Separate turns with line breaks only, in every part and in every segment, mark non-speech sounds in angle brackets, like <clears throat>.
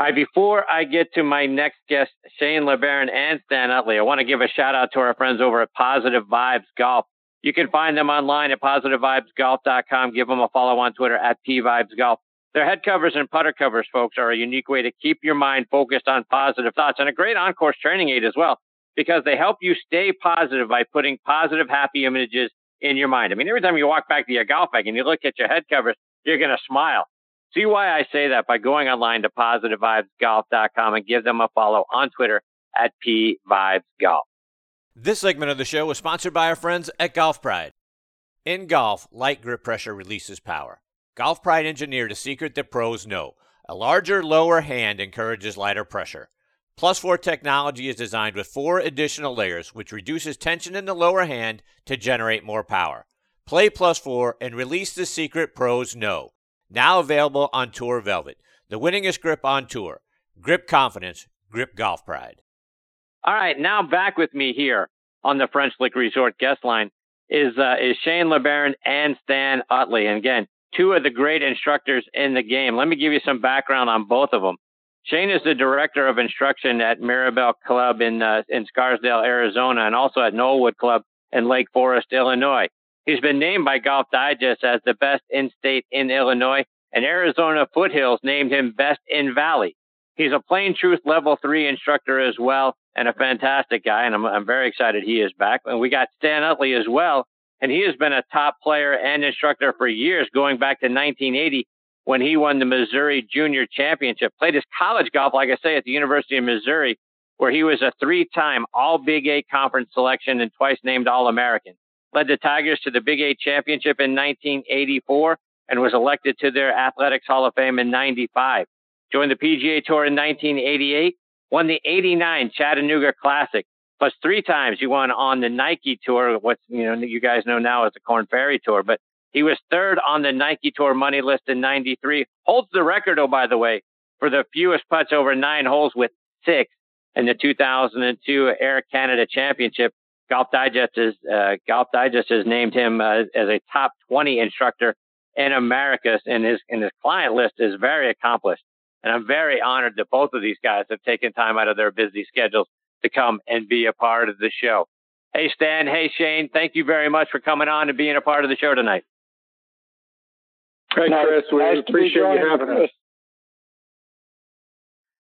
All right, before I get to my next guest, Shane LeBaron and Stan Utley, I want to give a shout out to our friends over at Positive Vibes Golf. You can find them online at positivevibesgolf.com. Give them a follow on Twitter at pvibesgolf. Their head covers and putter covers, folks, are a unique way to keep your mind focused on positive thoughts and a great on course training aid as well, because they help you stay positive by putting positive, happy images in your mind. I mean, every time you walk back to your golf bag and you look at your head covers, you're going to smile. See why I say that by going online to positivevibesgolf.com and give them a follow on Twitter at pvibesgolf.
This segment of the show was sponsored by our friends at Golf Pride. In golf, light grip pressure releases power. Golf Pride engineered a secret that pros know. A larger, lower hand encourages lighter pressure. Plus 4 technology is designed with four additional layers, which reduces tension in the lower hand to generate more power. Play Plus 4 and release the secret pros know. Now available on Tour Velvet, the winningest grip on tour. Grip confidence, grip golf pride.
All right, now back with me here on the French Lick Resort guest line is uh, is Shane LeBaron and Stan Utley. And again, two of the great instructors in the game. Let me give you some background on both of them. Shane is the director of instruction at Mirabel Club in uh, in Scottsdale, Arizona, and also at Knollwood Club in Lake Forest, Illinois. He's been named by Golf Digest as the best in state in Illinois, and Arizona Foothills named him best in Valley. He's a plane truth level three instructor as well, and a fantastic guy. And I'm, I'm very excited he is back. And we got Stan Utley as well, and he has been a top player and instructor for years, going back to 1980 when he won the Missouri Junior Championship. Played his college golf, like I say, at the University of Missouri, where he was a three-time All Big Eight conference selection and twice named All American led the Tigers to the Big Eight championship in 1984 and was elected to their Athletics Hall of Fame in 95. Joined the PGA Tour in 1988, won the 89 Chattanooga Classic, plus three times he won on the Nike Tour, what you know you guys know now as the Corn Ferry Tour, but he was third on the Nike Tour money list in 93. Holds the record, oh, by the way, for the fewest putts over nine holes with six in the 2002 Air Canada Championship. Golf Digest is uh, Golf Digest has named him uh, as a top 20 instructor in America, and his and his client list is very accomplished. And I'm very honored that both of these guys have taken time out of their busy schedules to come and be a part of the show. Hey Stan, hey Shane, thank you very much for coming on and being a part of the show tonight.
Hey Chris, we nice appreciate you having us.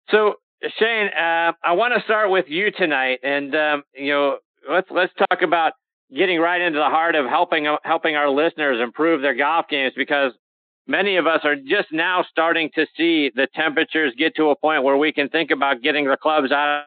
So Shane, uh, I want to start with you tonight, and um, you know let's let's talk about getting right into the heart of helping helping our listeners improve their golf games because many of us are just now starting to see the temperatures get to a point where we can think about getting the clubs out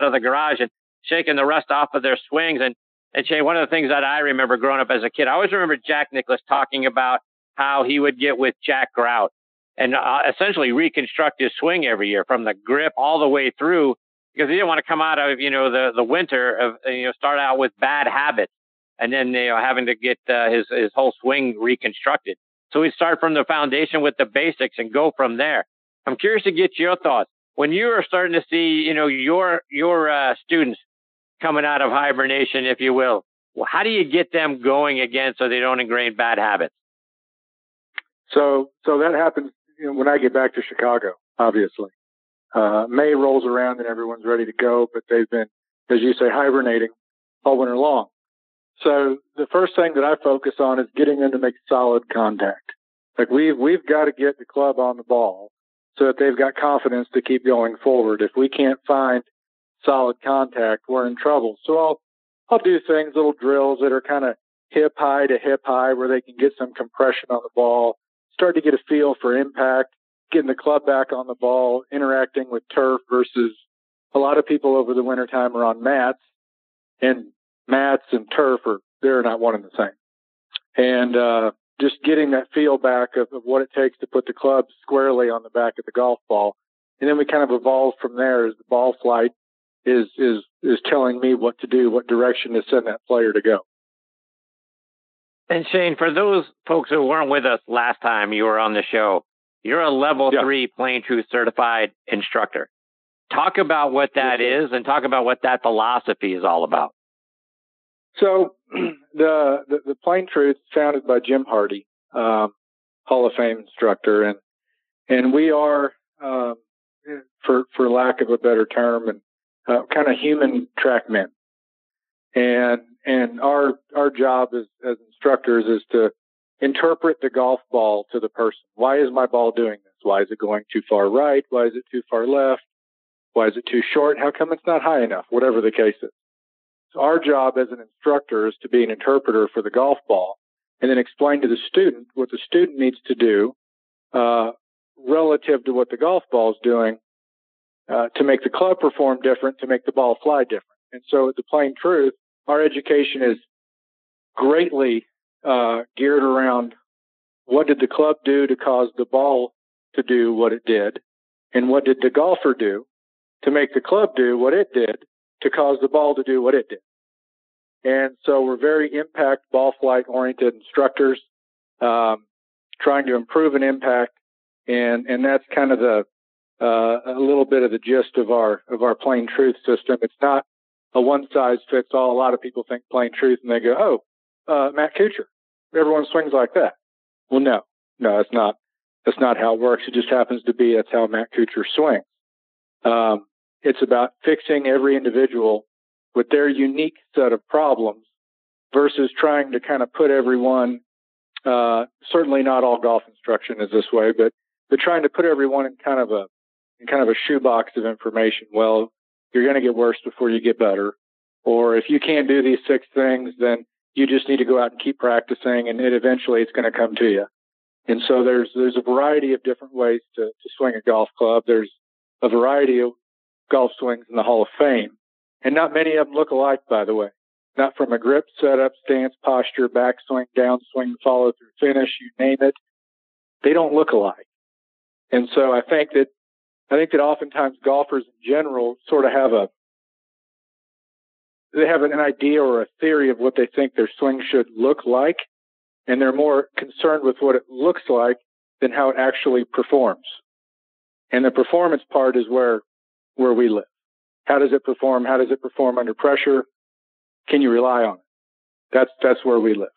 of the garage and shaking the rust off of their swings. And and Shay, one of the things that I remember growing up as a kid, I always remember Jack Nicklaus talking about how he would get with Jack Grout and uh, essentially reconstruct his swing every year from the grip all the way through because he didn't want to come out of you know the the winter of you know start out with bad habits and then you know having to get uh, his his whole swing reconstructed. So we start from the foundation with the basics and go from there. I'm curious to get your thoughts when you are starting to see you know your your uh, students coming out of hibernation, if you will. Well, how do you get them going again so they don't ingrain bad habits?
So so that happens you know, when I get back to Chicago, obviously. Uh, May rolls around and everyone's ready to go, but they've been, as you say, hibernating all winter long. So the first thing that I focus on is getting them to make solid contact. Like we've, we've got to get the club on the ball so that they've got confidence to keep going forward. If we can't find solid contact, we're in trouble. So I'll, I'll do things, little drills that are kind of hip high to hip high where they can get some compression on the ball, start to get a feel for impact getting the club back on the ball, interacting with turf versus a lot of people over the wintertime are on mats and mats and turf are they're not one and the same. And uh, just getting that feel back of, of what it takes to put the club squarely on the back of the golf ball. And then we kind of evolve from there as the ball flight is is is telling me what to do, what direction to send that player to go.
And Shane, for those folks who weren't with us last time you were on the show, you're a level yeah. three plane truth certified instructor. Talk about what that yes, is and talk about what that philosophy is all about.
So <clears throat> the, the, the plane truth founded by Jim Hardy, um, Hall of Fame instructor, and and we are um, for for lack of a better term, and uh, kind of human track men. And and our our job as as instructors is to interpret the golf ball to the person. Why is my ball doing this? Why is it going too far right? Why is it too far left? Why is it too short? How come it's not high enough? Whatever the case is. So our job as an instructor is to be an interpreter for the golf ball and then explain to the student what the student needs to do uh, relative to what the golf ball is doing uh, to make the club perform different, to make the ball fly different. And so, the plane truth, our education is greatly uh, geared around what did the club do to cause the ball to do what it did, and what did the golfer do to make the club do what it did to cause the ball to do what it did. And so we're very impact ball flight oriented instructors, um, trying to improve an impact. And, and that's kind of the, uh, a little bit of the gist of our, of our plane truth system. It's not a one size fits all. A lot of people think plane truth and they go, Oh, uh, Matt Kuchar, everyone swings like that. Well, no, no, it's not. That's not how it works. It just happens to be that's how Matt Kuchar swings. Um, it's about fixing every individual with their unique set of problems versus trying to kind of put everyone, uh, certainly not all golf instruction is this way, but, but trying to put everyone in kind of a, in kind of a shoebox of information. Well, you're going to get worse before you get better. Or if you can't do these six things, then you just need to go out and keep practicing and it eventually it's going to come to you. And so there's, there's a variety of different ways to, to swing a golf club. There's a variety of golf swings in the Hall of Fame. And not many of them look alike, by the way. Not from a grip, setup, stance, posture, backswing, downswing, follow through finish, you name it. They don't look alike. And so I think that, I think that oftentimes golfers in general sort of have a, they have an idea or a theory of what they think their swing should look like. And they're more concerned with what it looks like than how it actually performs. And the performance part is where, where we live. How does it perform? How does it perform under pressure? Can you rely on it? That's, that's where we live.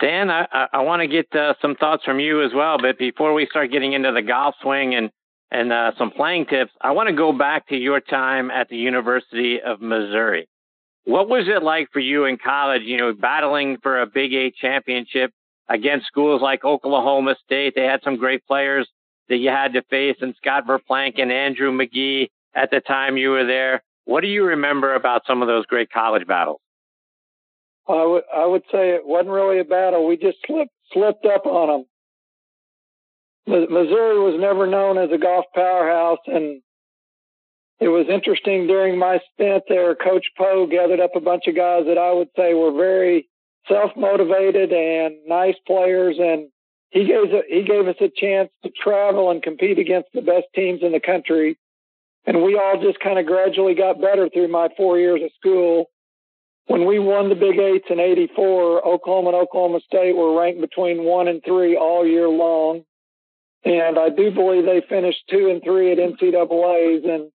Dan, I, I want to get uh, some thoughts from you as well. But before we start getting into the golf swing and and uh, some playing tips, I want to go back to your time at the University of Missouri. What was it like for you in college? You know, battling for a Big Eight championship against schools like Oklahoma State. They had some great players that you had to face, and Scott Verplank and Andrew Magee at the time you were there. What do you remember about some of those great college battles?
I would I would say it wasn't really a battle. We just slipped slipped up on them. Missouri was never known as a golf powerhouse, and it was interesting during my stint there. Coach Poe gathered up a bunch of guys that I would say were very self motivated and nice players, and he gave he gave us a chance to travel and compete against the best teams in the country. And we all just kind of gradually got better through my four years of school. When we won the Big Eights in '84, Oklahoma and Oklahoma State were ranked between one and three all year long. And I do believe they finished two and three at NCAA's. And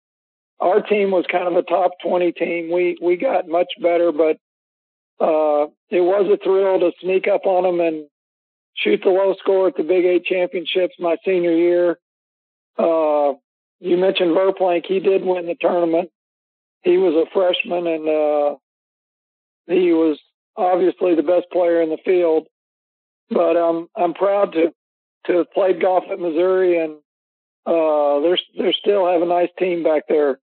our team was kind of a top 20 team. We, we got much better, but, uh, it was a thrill to sneak up on them and shoot the low score at the Big Eight championships my senior year. Uh, you mentioned Verplank. He did win the tournament. He was a freshman and, uh, he was obviously the best player in the field. But um, I'm proud to to have played golf at Missouri, and uh, they're they still have a nice team back there.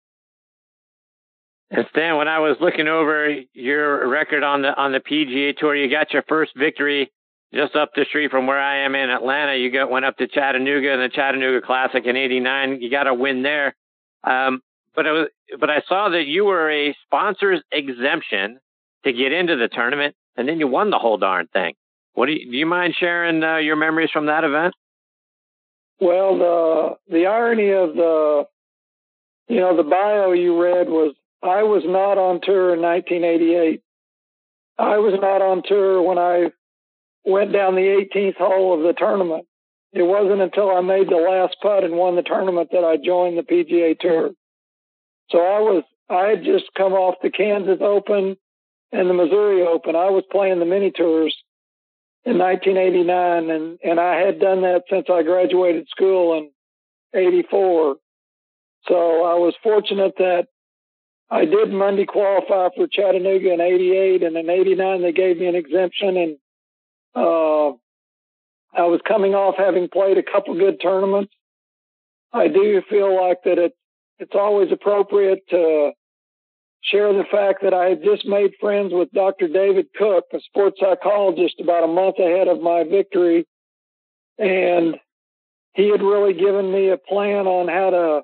And Stan, when I was looking over your record on the on the PGA Tour, you got your first victory just up the street from where I am in Atlanta. You got went up to Chattanooga in the Chattanooga Classic in '89. You got a win there. Um, but I was, but I saw that you were a sponsors exemption to get into the tournament, and then you won the whole darn thing. What do you, do you mind sharing uh, your memories from that event?
Well, the the irony of the you know the bio you read was I was not on tour in 1988. I was not on tour when I went down the 18th hole of the tournament. It wasn't until I made the last putt and won the tournament that I joined the PGA Tour. So I was I had just come off the Kansas Open and the Missouri Open. I was playing the mini tours in 1989, and and I had done that since I graduated school. in 84. So I was fortunate that I did Monday qualify for Chattanooga in 88 and in 89 they gave me an exemption and, uh, I was coming off having played a couple good tournaments. I do feel like that it, it's always appropriate to share the fact that I had just made friends with Dr. David Cook, a sports psychologist, about a month ahead of my victory. And he had really given me a plan on how to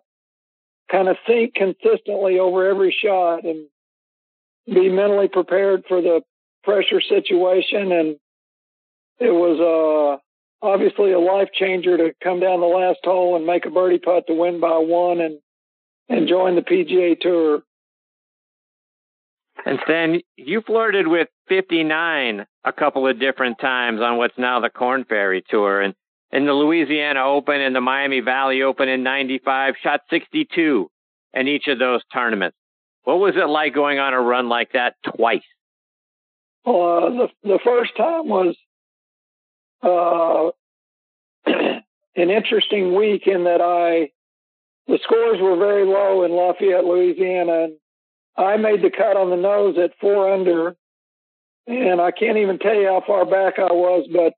kind of think consistently over every shot and be mentally prepared for the pressure situation. And it was uh, obviously a life changer to come down the last hole and make a birdie putt to win by one and and join the PGA Tour.
And Stan, you flirted with 59 a couple of different times on what's now the Corn Ferry Tour. And in the Louisiana Open and the Miami Valley Open in 95, shot 62 in each of those tournaments. What was it like going on a run like that twice?
Well, uh, the, the first time was uh, <clears throat> an interesting week in that I, the scores were very low in Lafayette, Louisiana, and I made the cut on the nose at four under, and I can't even tell you how far back I was, but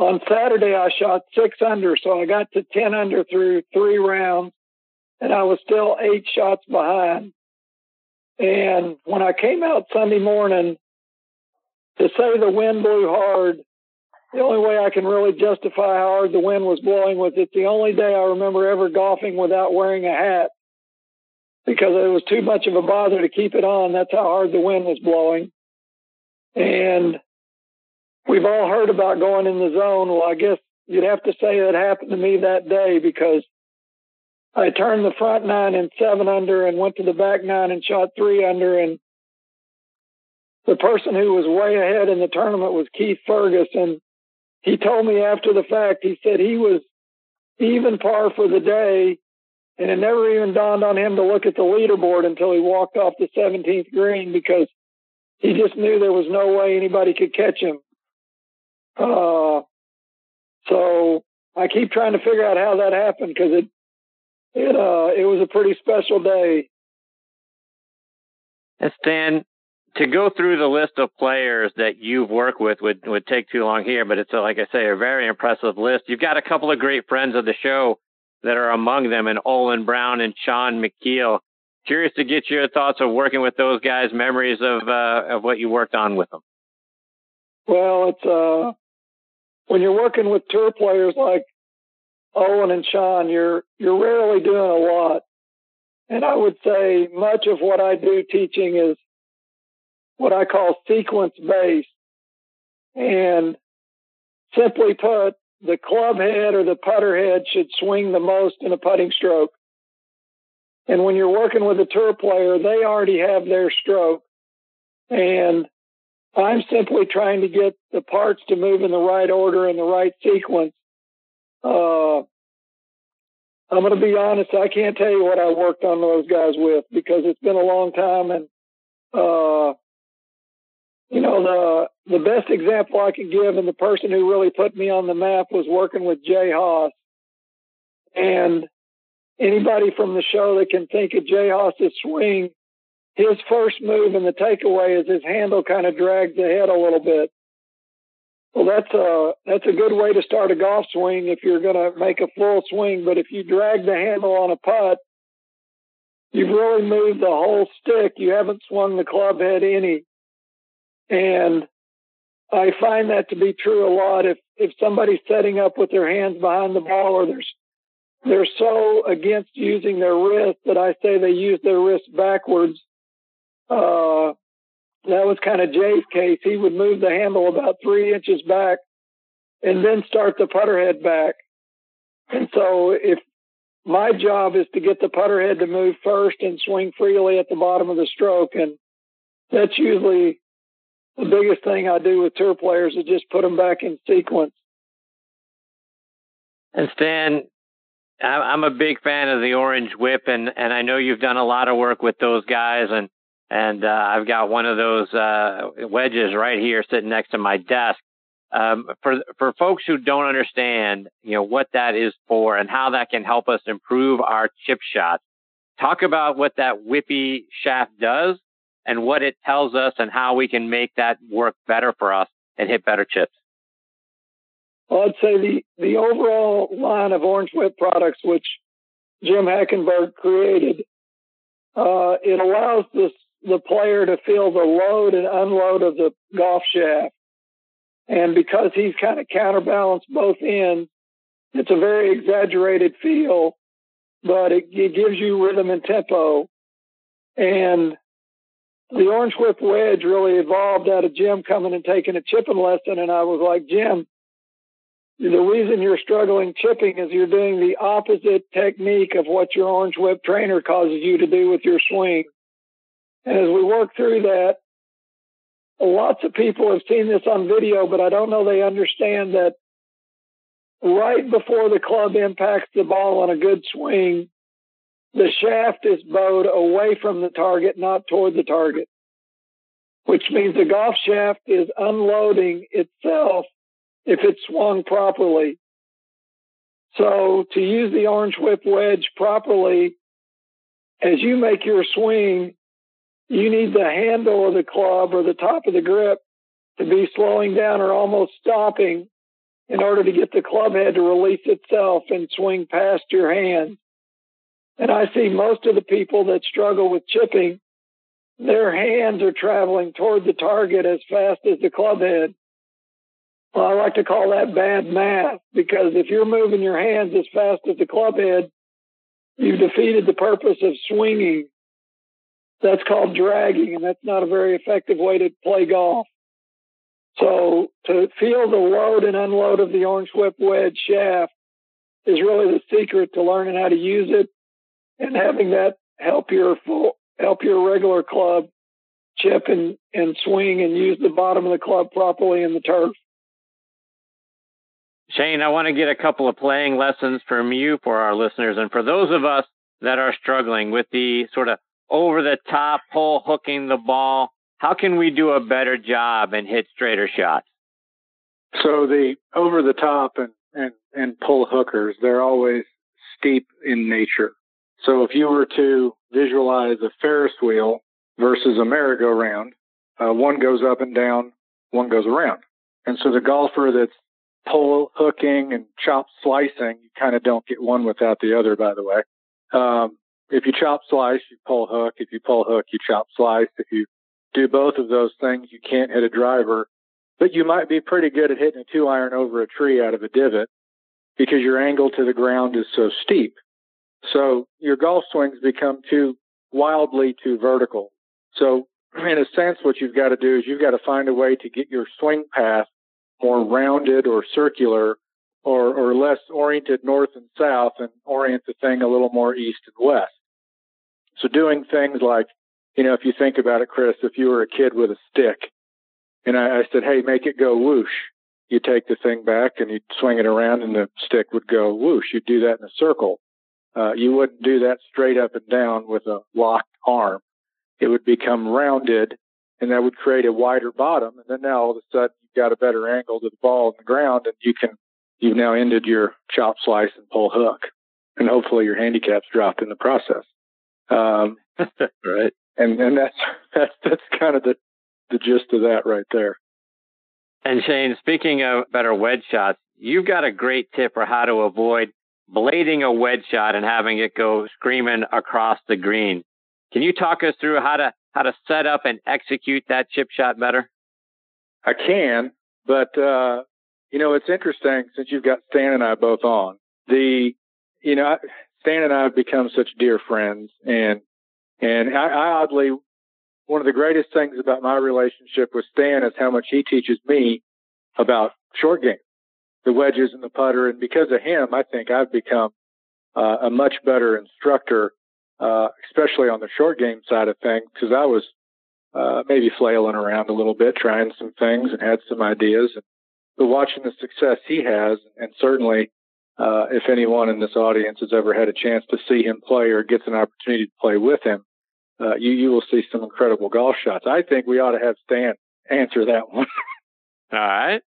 on Saturday I shot six under, so I got to 10 under through three rounds, and I was still eight shots behind. And when I came out Sunday morning, to say the wind blew hard, the only way I can really justify how hard the wind was blowing was it's the only day I remember ever golfing without wearing a hat because it was too much of a bother to keep it on. That's how hard the wind was blowing. And we've all heard about going in the zone. Well, I guess you'd have to say that happened to me that day because I turned the front nine and seven under and went to the back nine and shot three under. And the person who was way ahead in the tournament was Keith Ferguson. He told me after the fact, he said he was even par for the day and it never even dawned on him to look at the leaderboard until he walked off the 17th green because he just knew there was no way anybody could catch him. Uh, so I keep trying to figure out how that happened because it, it, uh, it was a pretty special day.
And Stan, to go through the list of players that you've worked with would, would take too long here, but it's, a, like I say, a very impressive list. You've got a couple of great friends of the show that are among them, and Olin Browne and Shaun Micheel. Curious to get your thoughts of working with those guys, memories of uh, of what you worked on with them.
Well, it's uh, when you're working with tour players like Owen and Shaun, you're you're rarely doing a lot. And I would say much of what I do teaching is what I call sequence based. And simply put, the club head or the putter head should swing the most in a putting stroke. And when you're working with a tour player, they already have their stroke. And I'm simply trying to get the parts to move in the right order and the right sequence. Uh, I'm going to be honest, I can't tell you what I worked on those guys with because it's been a long time and, uh, you know, the the best example I can give, and the person who really put me on the map was working with Jay Haas. And anybody from the show that can think of Jay Haas's swing, his first move in the takeaway is his handle kind of drags the head a little bit. Well, that's a that's a good way to start a golf swing if you're going to make a full swing. But if you drag the handle on a putt, you've really moved the whole stick. You haven't swung the club head any. And I find that to be true a lot. If if somebody's setting up with their hands behind the ball or they're they're so against using their wrist that I say they use their wrist backwards. Uh, that was kind of Jay's case. He would move the handle about three inches back and then start the putter head back. And so if my job is to get the putter head to move first and swing freely at the bottom of the stroke, and that's usually the biggest thing I do with tour players is just put them back in sequence.
And Stan, I'm a big fan of the Orange Whip, and and I know you've done a lot of work with those guys, and and uh, I've got one of those uh, wedges right here sitting next to my desk. um, for for folks who don't understand, you know, what that is for and how that can help us improve our chip shots, talk about what that whippy shaft does and what it tells us and how we can make that work better for us and hit better chips.
Well, I'd say the, the overall line of Orange Whip products, which Jim Hackenberg created, uh, it allows the, the player to feel the load and unload of the golf shaft. And because he's kind of counterbalanced both ends, it's a very exaggerated feel, but it, it gives you rhythm and tempo. And the Orange Whip wedge really evolved out of Jim coming and taking a chipping lesson. And I was like, Jim, the reason you're struggling chipping is you're doing the opposite technique of what your Orange Whip trainer causes you to do with your swing. And as we work through that, lots of people have seen this on video, but I don't know they understand that right before the club impacts the ball on a good swing, the shaft is bowed away from the target, not toward the target, which means the golf shaft is unloading itself if it's swung properly. So to use the orange whip wedge properly, as you make your swing, you need the handle of the club or the top of the grip to be slowing down or almost stopping in order to get the club head to release itself and swing past your hand. And I see most of the people that struggle with chipping, their hands are traveling toward the target as fast as the club head. Well, I like to call that bad math because if you're moving your hands as fast as the club head, you've defeated the purpose of swinging. That's called dragging, and that's not a very effective way to play golf. So to feel the load and unload of the orange whip wedge shaft is really the secret to learning how to use it and having that help your full help your regular club chip and, and swing and use the bottom of the club properly in the turf.
Shane, I want to get a couple of playing lessons from you for our listeners and for those of us that are struggling with the sort of over the top pull hooking the ball. How can we do a better job and hit straighter shots?
So the over the top and, and, and pull hookers, they're always steep in nature. So if you were to visualize a Ferris wheel versus a merry-go-round, uh, one goes up and down, one goes around. And so the golfer that's pull hooking and chop slicing, you kind of don't get one without the other, by the way. Um, if you chop slice, you pull hook. If you pull hook, you chop slice. If you do both of those things, you can't hit a driver, but you might be pretty good at hitting a two iron over a tree out of a divot because your angle to the ground is so steep. So your golf swings become too wildly too vertical. So in a sense, what you've got to do is you've got to find a way to get your swing path more rounded or circular or, or less oriented north and south and orient the thing a little more east and west. So doing things like, you know, if you think about it, Chris, if you were a kid with a stick and I, I said, Hey, make it go whoosh. You take the thing back and you swing it around and the stick would go whoosh. You'd do that in a circle. Uh, you wouldn't do that straight up and down with a locked arm. It would become rounded and that would create a wider bottom. And then now all of a sudden you've got a better angle to the ball on the ground and you can, you've now ended your chop slice and pull hook and hopefully your handicap's dropped in the process. Um, <laughs>
right.
And, and that's, <laughs> that's, that's kind of the, the gist of that right there.
And Shane, speaking of better wedge shots, you've got a great tip for how to avoid blading a wedge shot and having it go screaming across the green. Can you talk us through how to how to set up and execute that chip shot better?
I can, but uh, you know it's interesting since you've got Stan and I both on. The you know Stan and I have become such dear friends, and and I, I oddly one of the greatest things about my relationship with Stan is how much he teaches me about short game the wedges and the putter. And because of him, I think I've become uh, a much better instructor, uh, especially on the short game side of things, because I was uh, maybe flailing around a little bit, trying some things and had some ideas. But watching the success he has, and certainly uh, if anyone in this audience has ever had a chance to see him play or gets an opportunity to play with him, uh, you you will see some incredible golf shots. I think we ought to have Stan answer that one. <laughs>
All right.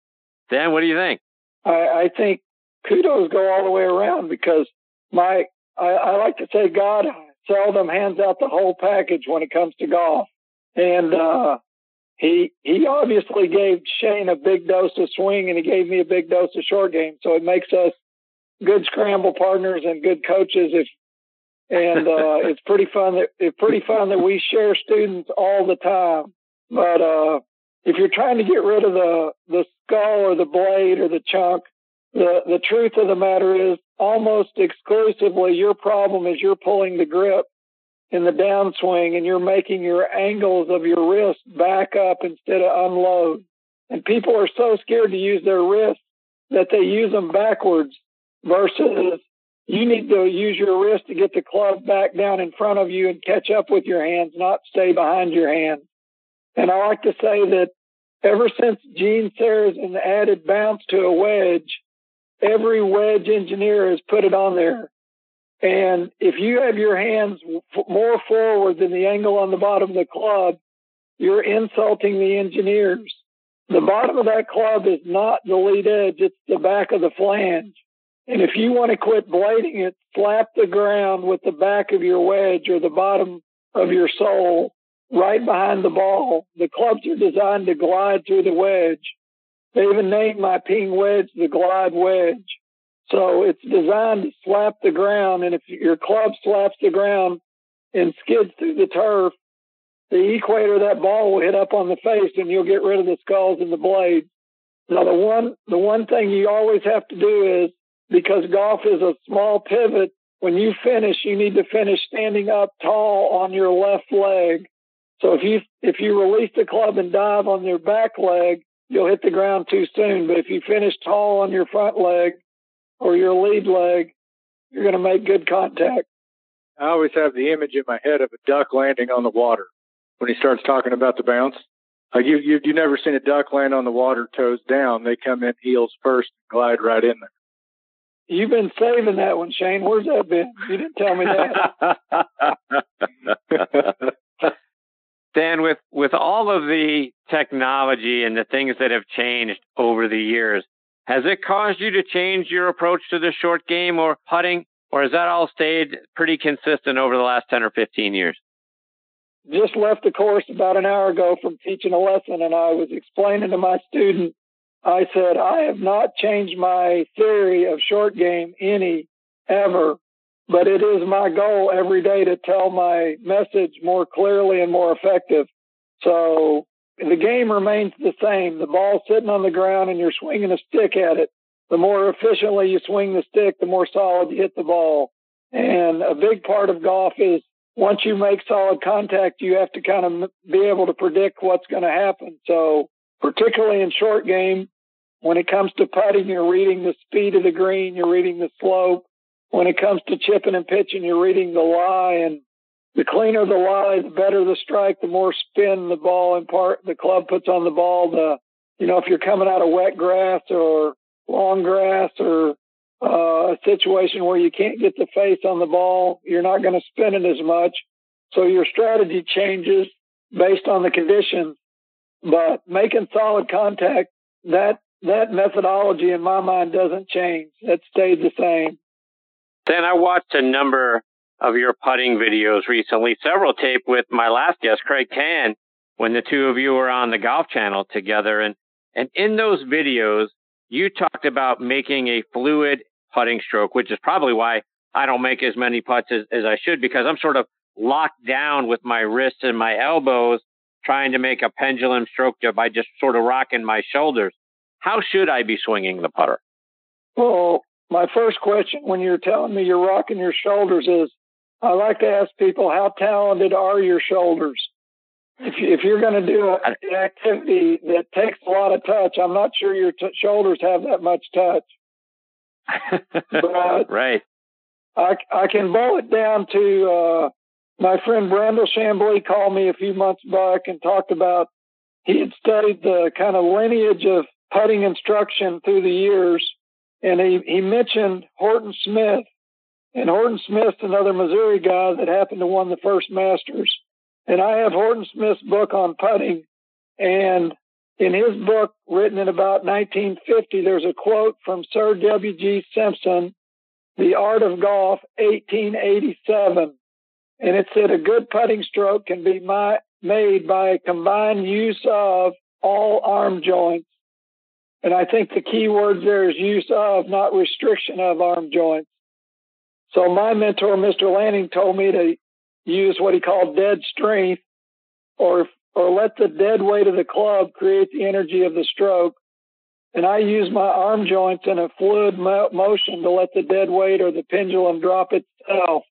Dan, what do you think?
I, I think kudos go all the way around because my I, I like to say God seldom hands out the whole package when it comes to golf, and uh, he he obviously gave Shane a big dose of swing and he gave me a big dose of short game. So it makes us good scramble partners and good coaches. If and uh, <laughs> it's pretty fun that it's pretty fun that we share students all the time. But uh, if you're trying to get rid of the the skull or the blade or the chunk, the the truth of the matter is almost exclusively your problem is you're pulling the grip in the downswing and you're making your angles of your wrist back up instead of unload. And people are so scared to use their wrists that they use them backwards versus you need to use your wrist to get the club back down in front of you and catch up with your hands, not stay behind your hands. And I like to say that ever since Gene Sarazen added bounce to a wedge, every wedge engineer has put it on there. And if you have your hands more forward than the angle on the bottom of the club, you're insulting the engineers. The bottom of that club is not the lead edge, it's the back of the flange. And if you want to quit blading it, slap the ground with the back of your wedge or the bottom of your sole right behind the ball. The clubs are designed to glide through the wedge. They even named my ping wedge the glide wedge. So it's designed to slap the ground. And if your club slaps the ground and skids through the turf, the equator of that ball will hit up on the face and you'll get rid of the skulls and the blades. Now the one, the one thing you always have to do is because golf is a small pivot, when you finish, you need to finish standing up tall on your left leg. So if you, if you release the club and dive on your back leg, you'll hit the ground too soon. But if you finish tall on your front leg, or your lead leg, you're going to make good contact.
I always have the image in my head of a duck landing on the water when he starts talking about the bounce. Like you, you, you never seen a duck land on the water toes down. They come in heels first and glide right in there.
You've been saving that one, Shane. Where's that been? You didn't tell me
that. <laughs> Dan, with with all of the technology and the things that have changed over the years, has it caused you to change your approach to the short game or putting, or has that all stayed pretty consistent over the last 10 or 15 years?
Just left the course about an hour ago from teaching a lesson, and I was explaining to my student, I said, I have not changed my theory of short game any ever, but it is my goal every day to tell my message more clearly and more effective. So the game remains the same. The ball's sitting on the ground and you're swinging a stick at it. The more efficiently you swing the stick, the more solid you hit the ball. And a big part of golf is once you make solid contact, you have to kind of be able to predict what's going to happen. So particularly in short game, when it comes to putting, you're reading the speed of the green, you're reading the slope. When it comes to chipping and pitching, you're reading the lie and the cleaner the lie, the better the strike, the more spin the ball and part the club puts on the ball. The you know if you're coming out of wet grass or long grass or uh, a situation where you can't get the face on the ball, you're not going to spin it as much. So your strategy changes based on the conditions. But making solid contact, that that methodology in my mind doesn't change. It stayed the same.
Then I watched a number of your putting videos recently, several taped with my last guest, Craig Kann, when the two of you were on the Golf Channel together. And, and in those videos, you talked about making a fluid putting stroke, which is probably why I don't make as many putts as, as I should because I'm sort of locked down with my wrists and my elbows trying to make a pendulum stroke by just sort of rocking my shoulders. How should I be swinging the putter?
Well, my first question when you're telling me you're rocking your shoulders is I like to ask people, how talented are your shoulders? If, you, if you're going to do an activity that takes a lot of touch, I'm not sure your t- shoulders have that much touch. <laughs>
but right.
I, I can boil it down to uh, my friend Brandel Chamblee called me a few months back and talked about he had studied the kind of lineage of putting instruction through the years, and he, he mentioned Horton Smith, and Horton Smith's another Missouri guy that happened to win the first Masters. And I have Horton Smith's book on putting, and in his book written in about 1950, there's a quote from Sir W.G. Simpson, The Art of Golf, 1887. And it said a good putting stroke can be my, made by a combined use of all arm joints. And I think the key word there is use of, not restriction of arm joints. So my mentor, Mr. Lanning, told me to use what he called dead strength or or let the dead weight of the club create the energy of the stroke. And I use my arm joints in a fluid mo- motion to let the dead weight or the pendulum drop itself.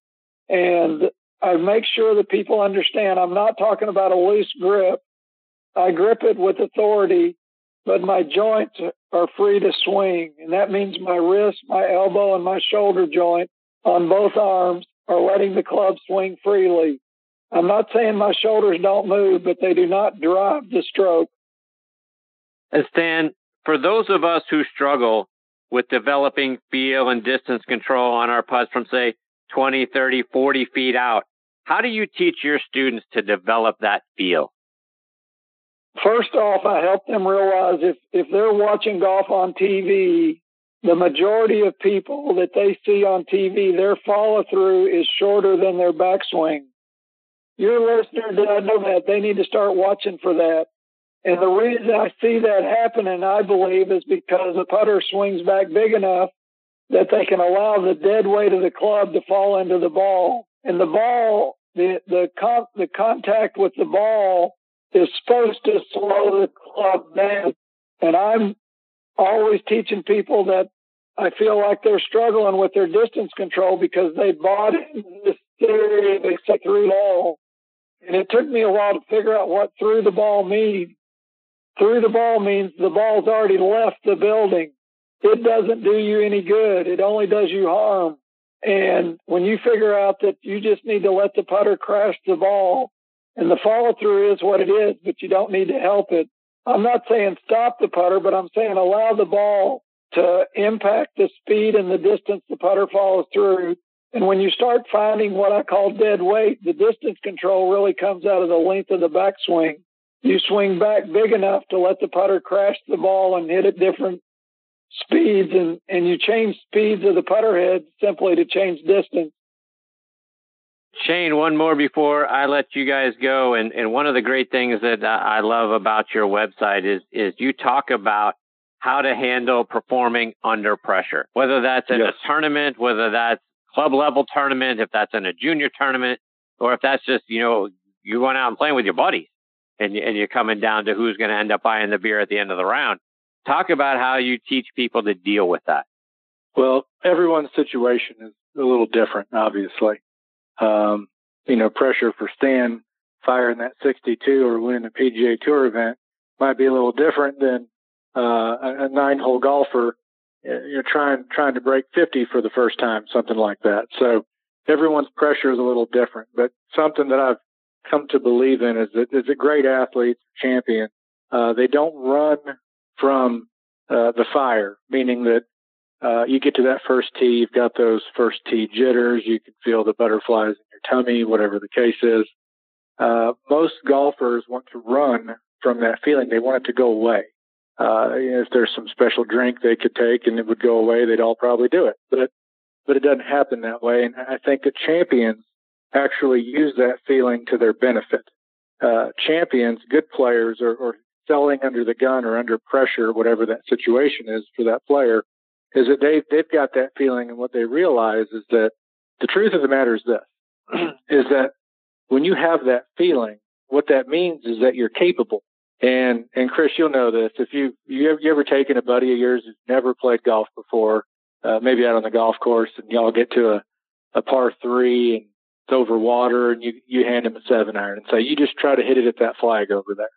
And I make sure that people understand I'm not talking about a loose grip. I grip it with authority, but my joints are free to swing. And that means my wrist, my elbow, and my shoulder joint on both arms are letting the club swing freely. I'm not saying my shoulders don't move, but they do not drive the stroke.
And Stan, for those of us who struggle with developing feel and distance control on our putts from, say, 20, 30, 40 feet out, how do you teach your students to develop that feel?
First off, I help them realize if, if they're watching golf on TV, the majority of people that they see on TV, their follow through is shorter than their backswing your listener doesn't know that. They need to start watching for that. And the reason I see that happening, I believe, is because the putter swings back big enough that they can allow the dead weight of the club to fall into the ball. And the ball, the the con- the contact with the ball is supposed to slow the club down. And I'm always teaching people that I feel like they're struggling with their distance control because they bought this theory of a through ball and it took me a while to figure out what through the ball means. Through the ball means the ball's already left the building. It doesn't do you any good. It only does you harm. And when you figure out that you just need to let the putter crash the ball and the follow through is what it is, but you don't need to help it. I'm not saying stop the putter, but I'm saying allow the ball to impact the speed and the distance the putter follows through and when you start finding what I call dead weight, the distance control really comes out of the length of the backswing. You swing back big enough to let the putter crash the ball and hit at different speeds, and, and you change speeds of the putter head simply to change distance.
Shane, one more before I let you guys go. And, and one of the great things that I love about your website is, is you talk about how to handle performing under pressure, whether that's in yes. a tournament, whether that's club level tournament, if that's in a junior tournament, or if that's just, you know, you're going out and playing with your buddies and, and you're coming down to who's going to end up buying the beer at the end of the round. Talk about how you teach people to deal with that.
Well, everyone's situation is a little different, obviously. Um, you know, pressure for Stan firing that 62 or winning a PGA Tour event might be a little different than uh, a nine hole golfer you're trying trying to break 50 for the first time, something like that. So everyone's pressure is a little different, but something that I've come to believe in is that is a great athletes, champion. Uh, they don't run from uh, the fire, meaning that uh, you get to that first tee, you've got those first tee jitters, you can feel the butterflies in your tummy, whatever the case is. Uh, most golfers want to run from that feeling. They want it to go away uh, if there's some special drink they could take and it would go away, they'd all probably do it. But but it doesn't happen that way. And I think the champions actually use that feeling to their benefit. Uh, champions, good players, are, are selling under the gun or under pressure, whatever that situation is for that player, is that they they've got that feeling, and what they realize is that the truth of the matter is this: <clears throat> is that when you have that feeling, what that means is that you're capable. And and Chris, you'll know this. If you you ever, you ever taken a buddy of yours who's never played golf before, uh, maybe out on the golf course, and y'all get to a a par three and it's over water, and you you hand him a seven iron and say, you just try to hit it at that flag over there.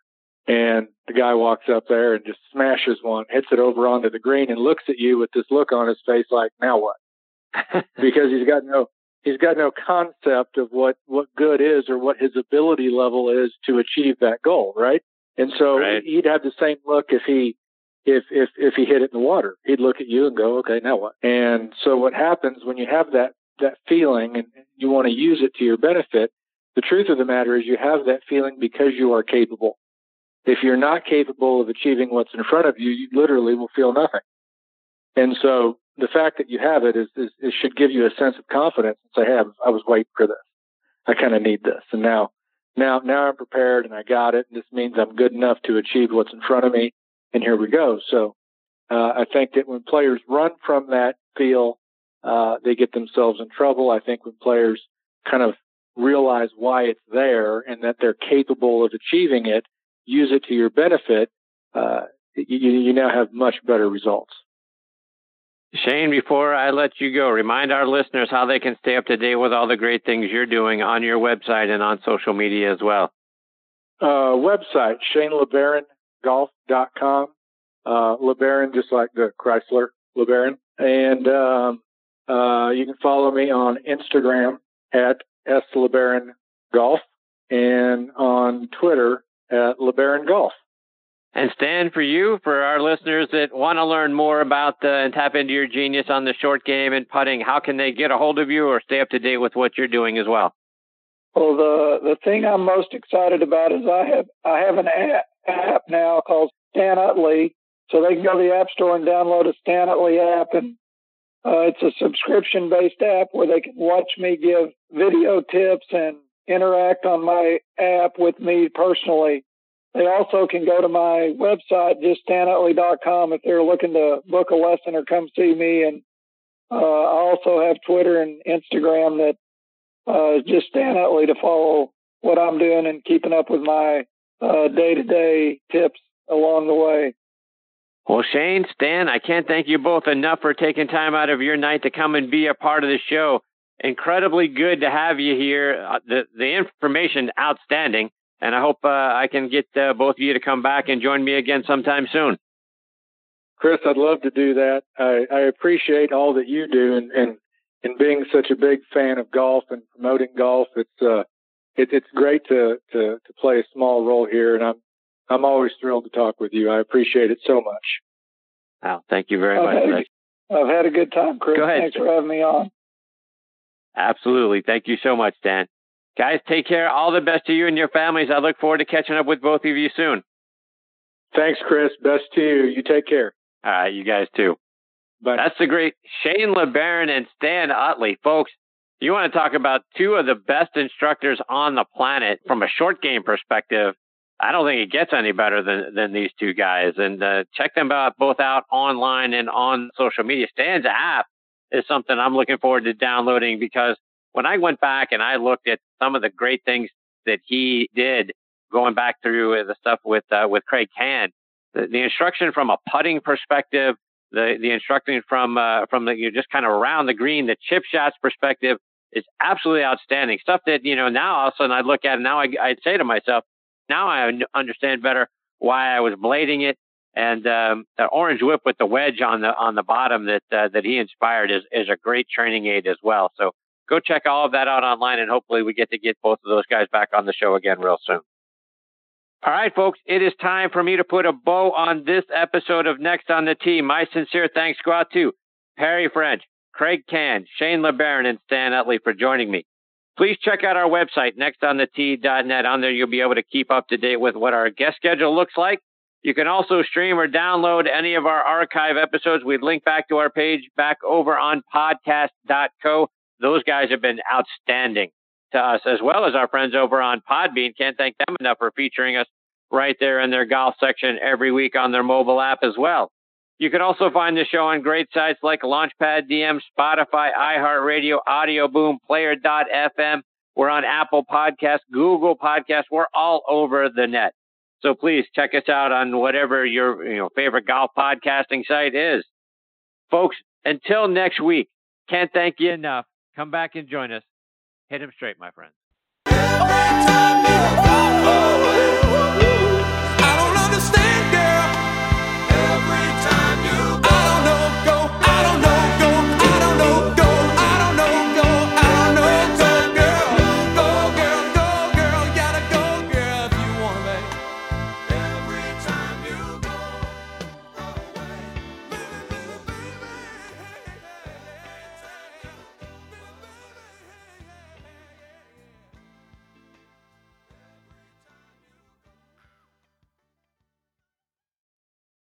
And the guy walks up there and just smashes one, hits it over onto the green, and looks at you with this look on his face like, now what? <laughs> because he's got no he's got no concept of what what good is or what his ability level is to achieve that goal, right? And so right. he'd have the same look if he if if if he hit it in the water. He'd look at you and go, "Okay, now what?" And so what happens when you have that that feeling and you want to use it to your benefit? The truth of the matter is you have that feeling because you are capable. If you're not capable of achieving what's in front of you, you literally will feel nothing. And so the fact that you have it is, is, is should give you a sense of confidence and say, Hey, I was waiting for this. I kind of need this. And now, now, now I'm prepared and I got it. And this means I'm good enough to achieve what's in front of me. And here we go. So, uh, I think that when players run from that feel, uh, they get themselves in trouble. I think when players kind of realize why it's there and that they're capable of achieving it, use it to your benefit, uh, you, you now have much better results.
Shane, before I let you go, remind our listeners how they can stay up to date with all the great things you're doing on your website and on social media as well.
Uh, website, ShaneLeBaron.golf.com. Uh, LeBaron, just like the Chrysler LeBaron. And um, uh, you can follow me on Instagram at S. LeBaron Golf and on Twitter at LeBaron Golf.
And Stan, for you, for our listeners that want to learn more about the, and tap into your genius on the short game and putting, how can they get a hold of you or stay up to date with what you're doing as well?
Well, the the thing I'm most excited about is I have I have an app, app now called Stan Utley, so they can go to the App Store and download a Stan Utley app, and uh, it's a subscription based app where they can watch me give video tips and interact on my app with me personally. They also can go to my website, juststanutley.com, if they're looking to book a lesson or come see me. And uh, I also have Twitter and Instagram that uh, just Stan Utley to follow what I'm doing and keeping up with my day to day tips along the way.
Well, Shane, Stan, I can't thank you both enough for taking time out of your night to come and be a part of the show. Incredibly good to have you here. Uh, the the information outstanding, and I hope uh, I can get uh, both of you to come back and join me again sometime soon.
Chris, I'd love to do that. I, I appreciate all that you do, and, and and being such a big fan of golf and promoting golf. It's uh, it, it's great to to to play a small role here, and I'm I'm always thrilled to talk with you. I appreciate it so much.
Wow, thank you very
I've
much.
Had a, I've had a good time, Chris.
Go ahead,
Thanks for having me on.
Absolutely. Thank you so much, Dan. Guys, take care. All the best to you and your families. I look forward to catching up with both of you soon.
Thanks, Chris. Best to you. You take care.
All right, you guys too.
Bye.
That's the great Shane LeBaron and Stan Utley. Folks, you want to talk about two of the best instructors on the planet from a short game perspective. I don't think it gets any better than than these two guys. And uh, check them out both out online and on social media. Stan's app is something I'm looking forward to downloading because when I went back and I looked at some of the great things that he did, going back through the stuff with uh, with Craig Can, the, the, instruction from a putting perspective, the the instruction from uh, from the you know, just kind of around the green, the chip shots perspective is absolutely outstanding. Stuff that you know now all of a sudden I look at and now I, I'd say to myself, now I understand better why I was blading it. And um, orange whip with the wedge on the on the bottom that uh, that he inspired is is a great training aid as well. So go check all of that out online, and hopefully we get to get both of those guys back on the show again real soon. All right, folks, it is time for me to put a bow on this episode of Next on the Tee. My sincere thanks go out to Perry French, Craig Can, Shane LeBaron, and Stan Utley for joining me. Please check out our website, nextonthetee.net. On there, you'll be able to keep up to date with what our guest schedule looks like. You can also stream or download any of our archive episodes. We link back to our page back over on podcast.co. Those guys have been outstanding to us, as well as our friends over on Podbean. Can't thank them enough for featuring us right there in their golf section every week on their mobile app as well. You can also find the show on great sites like Launchpad DM, Spotify, iHeartRadio, Audio Boom, Player.fm. We're on Apple Podcasts, Google Podcasts. We're all over the net. So please check us out on whatever your you know, favorite golf podcasting site is. Folks, until next week, can't thank you enough. Come back and join us. Hit him straight, my friends.